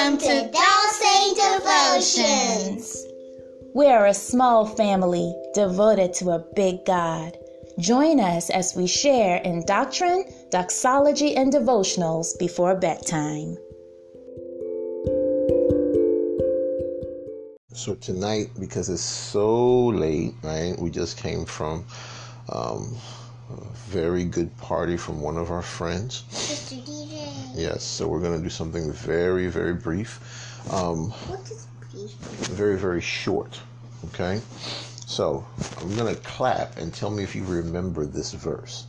Welcome to Dolce Devotions. We're a small family devoted to a big God. Join us as we share in doctrine, doxology, and devotionals before bedtime. So tonight, because it's so late, right? We just came from um, a very good party from one of our friends. Mr. DJ. Yes, so we're going to do something very, very brief. Um, What is brief? very, very short. Okay? So I'm going to clap and tell me if you remember this verse.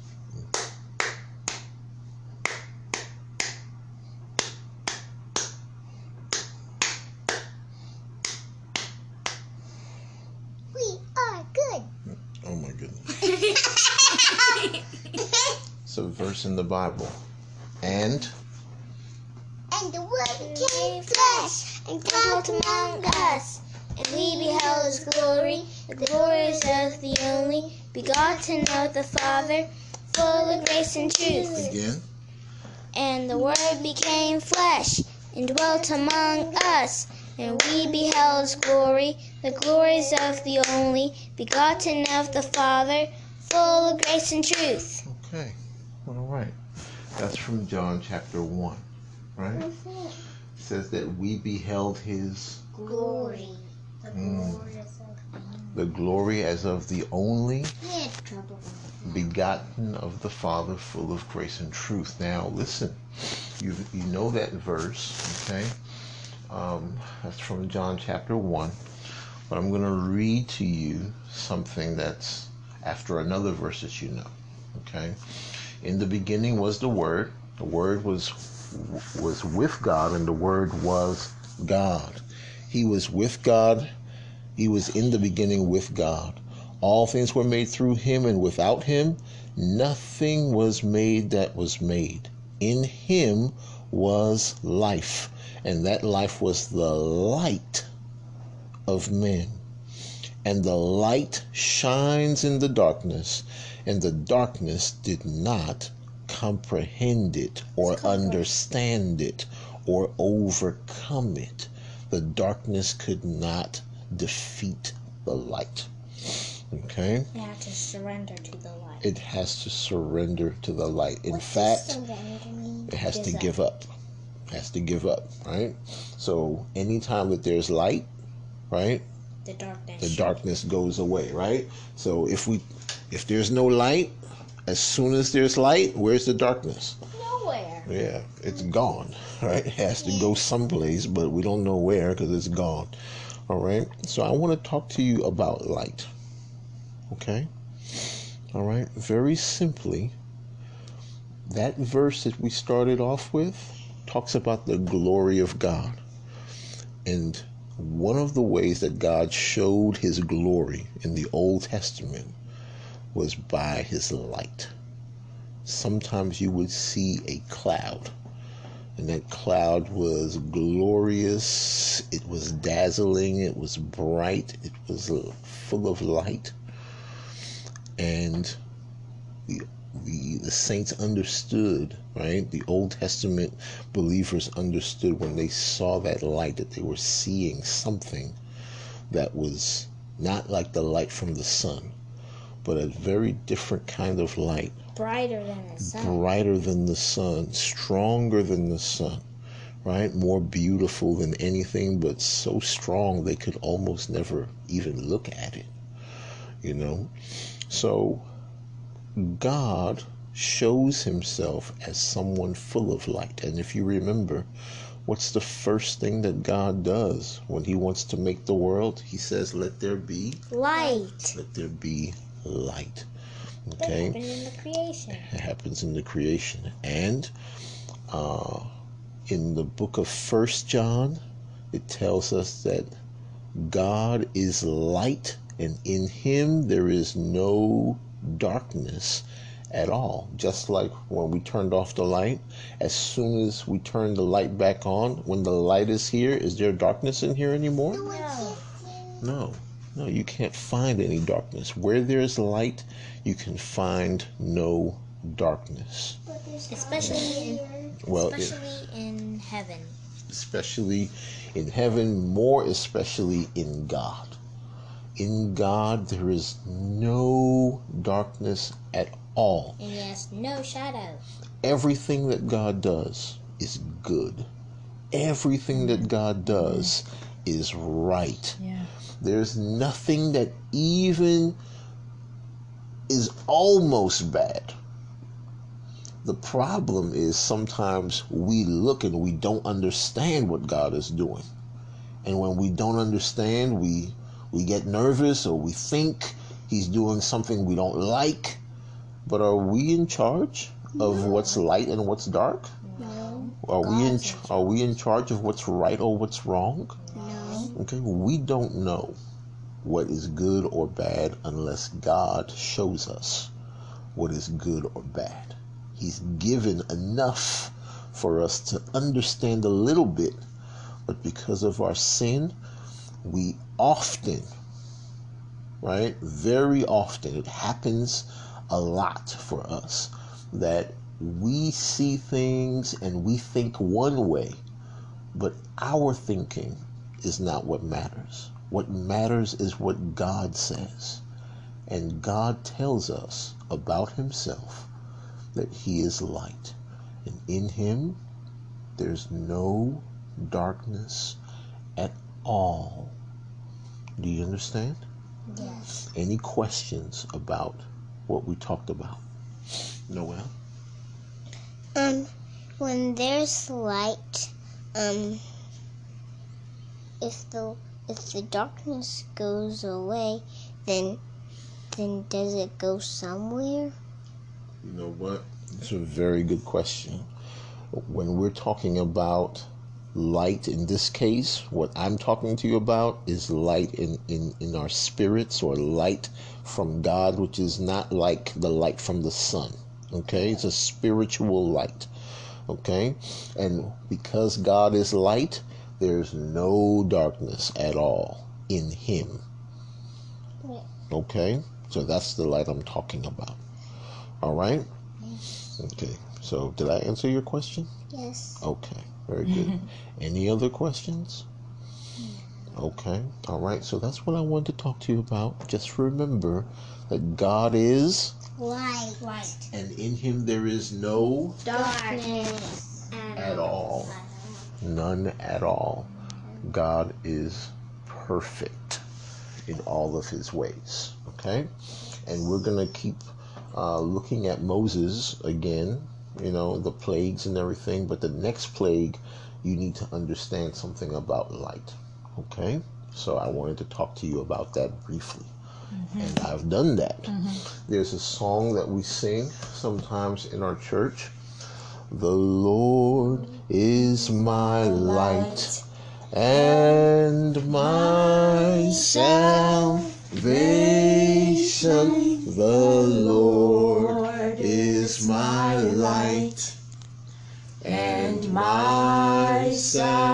We are good. Oh my goodness. It's a verse in the Bible. And And the word became flesh and dwelt among us. And we beheld his glory, the glories of the only begotten of the Father, full of grace and truth. again. And the Word became flesh and dwelt among us. And we beheld his glory, the glories of the only begotten of the Father, full of grace and truth. Okay. That's from John chapter 1, right? It says that we beheld his Glory. Mm. the glory as of the only begotten of the Father, full of grace and truth. Now, listen, you you know that verse, okay? Um, that's from John chapter one, but I'm going to read to you something that's after another verse that you know, okay? In the beginning was the Word. The Word was was with God, and the Word was God. He was with God. He was in the beginning with God. All things were made through him, and without him, nothing was made that was made. In him was life, and that life was the light of men. And the light shines in the darkness, and the darkness did not comprehend it, or understand it, or overcome it. The darkness could not defeat the light. Okay? You have to surrender to the light. It has to surrender to the light. In fact, it has to give up. It has to give up, right? So anytime that there's light, right, The darkness. the darkness goes away, right? So if we if there's no light, as soon as there's light, where's the darkness? Nowhere. Yeah, it's gone, right? It has to go someplace, but we don't know where because it's gone. All right. So I want to talk to you about light. Okay. All right. Very simply, that verse that we started off with talks about the glory of God. And one of the ways that God showed his glory in the Old Testament was by his light sometimes you would see a cloud. And that cloud was glorious, it was dazzling, it was bright, it was full of light. And the, the, the saints understood, right? The Old Testament believers understood when they saw that light that they were seeing something that was not like the light from the sun, but a very different kind of light Brighter than the sun. brighter than the sun, stronger than the sun, right? More beautiful than anything, but so strong they could almost never even look at it, you know? So God shows himself as someone full of light. And if you remember, what's the first thing that God does when he wants to make the world? He says, Let there be, Light. let there be light. Okay? happened in the creation. It happens in the creation and uh, in the book of first john it tells us that god is light and in him there is no darkness at all just like when we turned off the light as soon as we turn the light back on when the light is here is there darkness in here anymore No. no no you can't find any darkness where there's light you can find no darkness Especially in, Well, it- especially in heaven. especially in heaven, more especially in God. In God, there is no darkness at all. And yes, no shadow. Everything that God does is good. Everything that God does is right. Yeah. There's nothing that even is almost bad. The problem is sometimes we look and we don't understand what God is doing. And when we don't understand, we we get nervous or we think he's doing something we don't like. But are we in charge of what's light and what's dark? No. Are we in in are we in charge of what's right or what's wrong? No. Okay, we don't know what is good or bad unless God shows us what is good or bad. He's given enough for us to understand a little bit, but because of our sin, we often, right, very often, it happens a lot for us that we see things and we think one way, but our thinking is not what matters. What matters is what God says. And God tells us about Himself that He is light. And in Him, there's no darkness at all. Do you understand? Yes. Any questions about what we talked about? Noel? Um, when there's light, um, if the if the darkness goes away, then then does it go somewhere? You know what? It's a very good question. When we're talking about light in this case, what I'm talking to you about is light in, in, in our spirits or light from God, which is not like the light from the sun. Okay? It's a spiritual light. Okay? And because God is light, there's no darkness at all in Him. Yeah. Okay? So that's the light I'm talking about. All right? Okay. So did I answer your question? Yes. Okay. Very good. Any other questions? Okay. All right. So that's what I wanted to talk to you about. Just remember that God is, Light. Light. and in Him there is no Darkness. at all. None at all. God is perfect in all of his ways. Okay? And we're going to keep uh, looking at Moses again, you know, the plagues and everything. But the next plague, you need to understand something about light. Okay? So I wanted to talk to you about that briefly. And I've done that. There's a song that we sing sometimes in our church. The Lord is my light and my salvation. The Lord is my light and my salvation.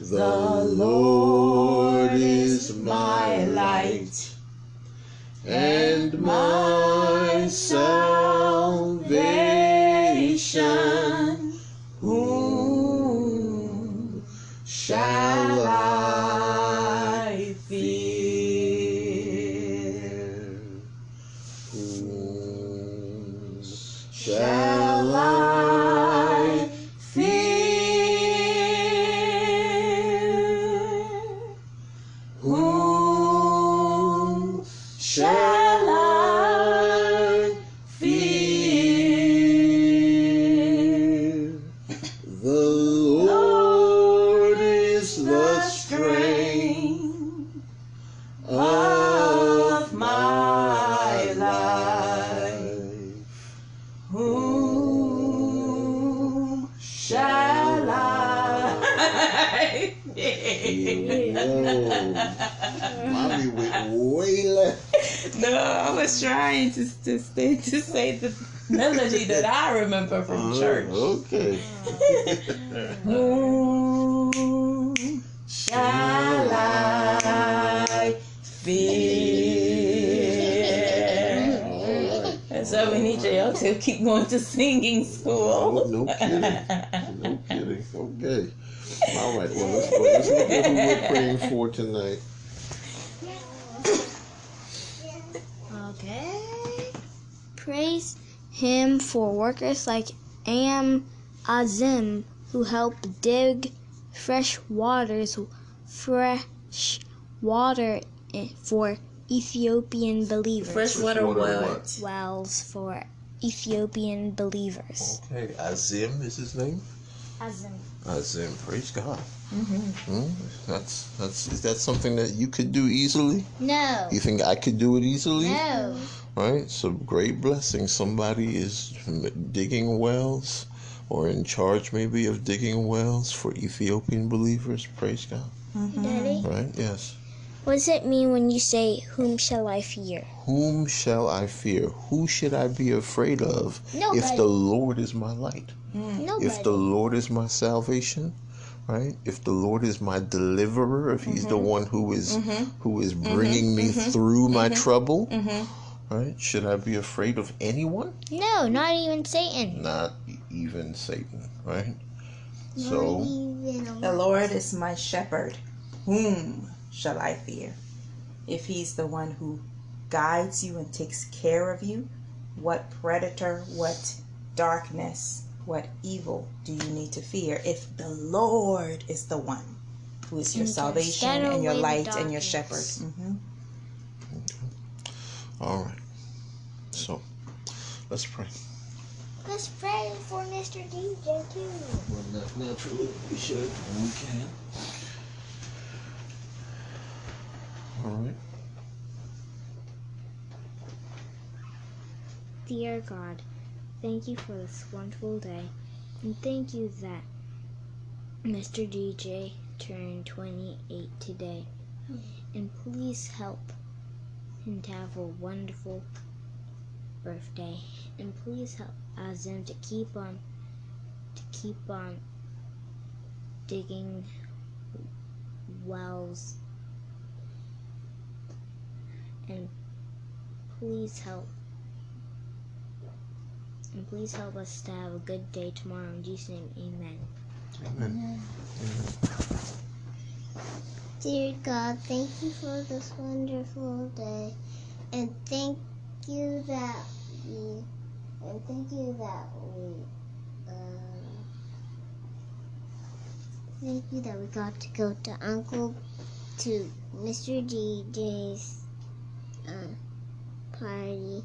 The Lord is my light and my shall Mommy went way left. no, I was trying to to say, to say the melody that I remember from oh, church. Okay. Whom shall I fear? And so we need y'all to keep going to singing school. No, no kidding. No kidding. Okay. All right. Well, let's go. Let's look at who we're praying for tonight. Okay. Praise him for workers like Am Azim who help dig fresh waters, fresh water for Ethiopian believers. Fresh water, what? what? Wells for Ethiopian believers. Okay. Azim is his name. Azim. Azim. Praise God. Mm-hmm. That's that's is that something that you could do easily? No. You think I could do it easily? No. Right? So great blessing. Somebody is digging wells or in charge maybe of digging wells for Ethiopian believers. Praise God. Mm-hmm. Daddy, Right? Yes. what does it mean when you say, Whom shall I fear? Whom shall I fear? Who should I be afraid of if the Lord is my light? Nobody. If the Lord is my salvation, right? If the Lord is my deliverer, if He's the mm-hmm. one who is mm-hmm. who is bringing me through my trouble, right? Should I be afraid of anyone? no, not even Satan. Not even Satan, right? So The Lord is my shepherd. Whom shall I fear? If he's the one who guides you and takes care of you, what predator, what darkness, what evil do you need to fear if the Lord is the one who is your salvation and your light and your shepherd? darkness. hmm all right. So let's pray. Let's pray for Mr. DJ too. Well, na- naturally, we should when we can. All right. Dear God, thank you for this wonderful day, and thank you that Mr. DJ turned 28 today. And please help him to have a wonderful birthday. And please help uh, Azim to keep on to keep on digging wells. And please help and please help us to have a good day tomorrow. In Jesus' name, amen. Amen. Dear God, thank you for this wonderful day, and thank you that we, and thank you that we, um, thank you that we got to go to Uncle, to Mr. DJ's, uh, party,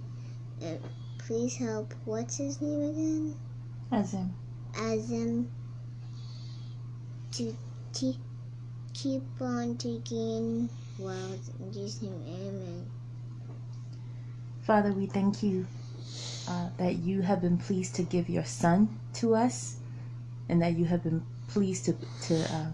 and please help. What's his name again? Azim. Azim to te- keep on taking wells in Jesus' name, amen. Father, we thank you uh, that you have been pleased to give your Son to us, and that you have been pleased to to uh,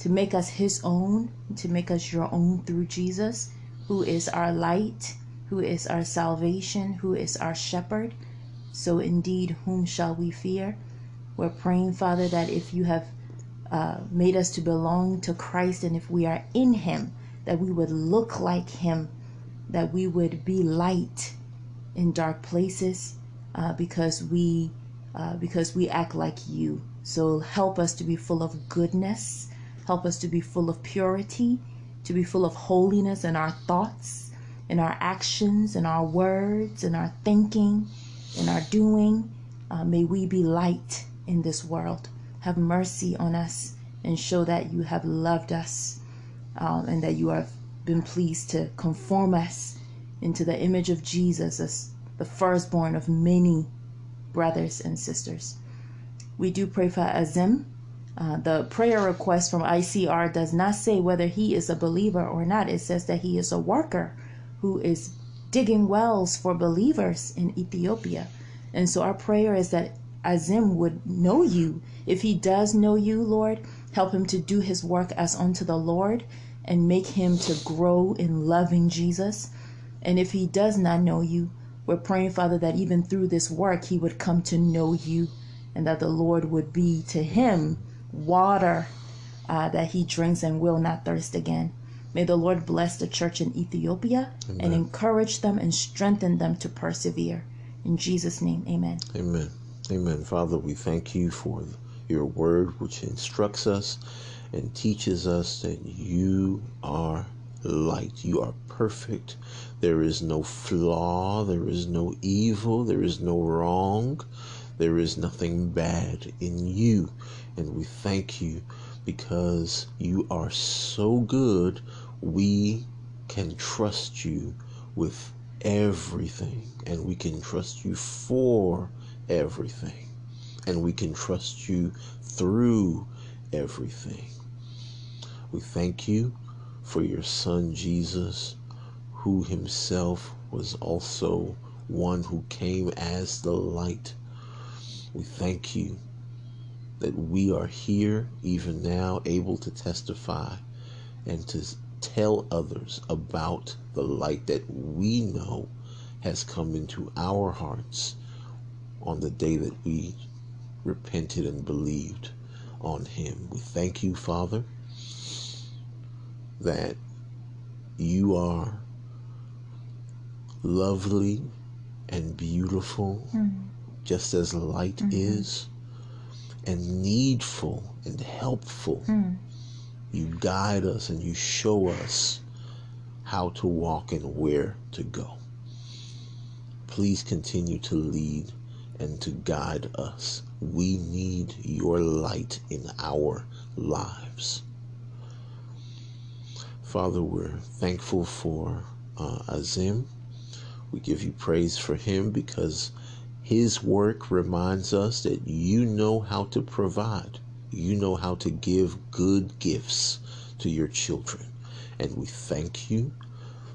to make us His own, to make us your own through Jesus, who is our light, who is our salvation, who is our shepherd. So indeed, whom shall we fear? We're praying, Father, that if you have uh, made us to belong to Christ, and if we are in Him, that we would look like Him that we would be light in dark places uh, because we uh, because we act like you. So help us to be full of goodness. Help us to be full of purity to be full of holiness in our thoughts in our actions in our words in our thinking in our doing. Uh, may we be light in this world. Have mercy on us and show that you have loved us um, and that you have been pleased to conform us into the image of Jesus as the firstborn of many brothers and sisters. We do pray for Azim. Uh, the prayer request from ICR does not say whether he is a believer or not. It says that he is a worker who is digging wells for believers in Ethiopia. And so our prayer is that Azim would know you. If he does know you, Lord, help him to do his work as unto the Lord and make him to grow in loving Jesus. And if he does not know you, we're praying, Father, that even through this work, he would come to know you and that the Lord would be to him water uh, that he drinks and will not thirst again. May the Lord bless the church in Ethiopia and encourage them and strengthen them to persevere. In Jesus' name, amen. Amen. Amen. Father, we thank you for your word, which instructs us and teaches us that you are light. You are perfect. There is no flaw. There is no evil. There is no wrong. There is nothing bad in you. And we thank you because you are so good. We can trust you with everything. And we can trust you for everything. And we can trust you through everything. We thank you for your Son Jesus, who himself was also one who came as the light. We thank you that we are here even now able to testify and to tell others about the light that we know has come into our hearts on the day that we repented and believed on him. We thank you, Father, that you are lovely and beautiful, Mm. just as light Mhm. is, and needful and helpful. Mm. You guide us and you show us how to walk and where to go. Please continue to lead and to guide us. We need your light in our lives. Father, we're thankful for uh, Azim. We give you praise for him because his work reminds us that you know how to provide. You know how to give good gifts to your children. And we thank you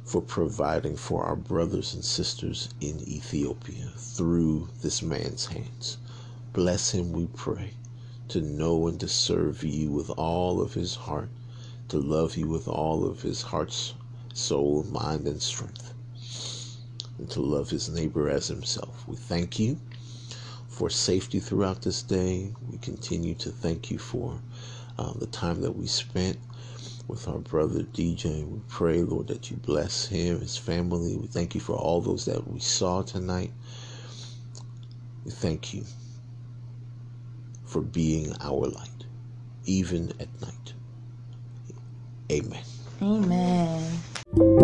for providing for our brothers and sisters in Ethiopia through this man's hands. Bless him, we pray, to know and to serve you with all of his heart, to love you with all of his heart's soul, mind, and strength, and to love his neighbor as himself. We thank you for safety throughout this day. We continue to thank you for uh, the time that we spent with our brother DJ. We pray, Lord, that you bless him, his family. We thank you for all those that we saw tonight. We thank you for being our light, even at night. Amen. Amen.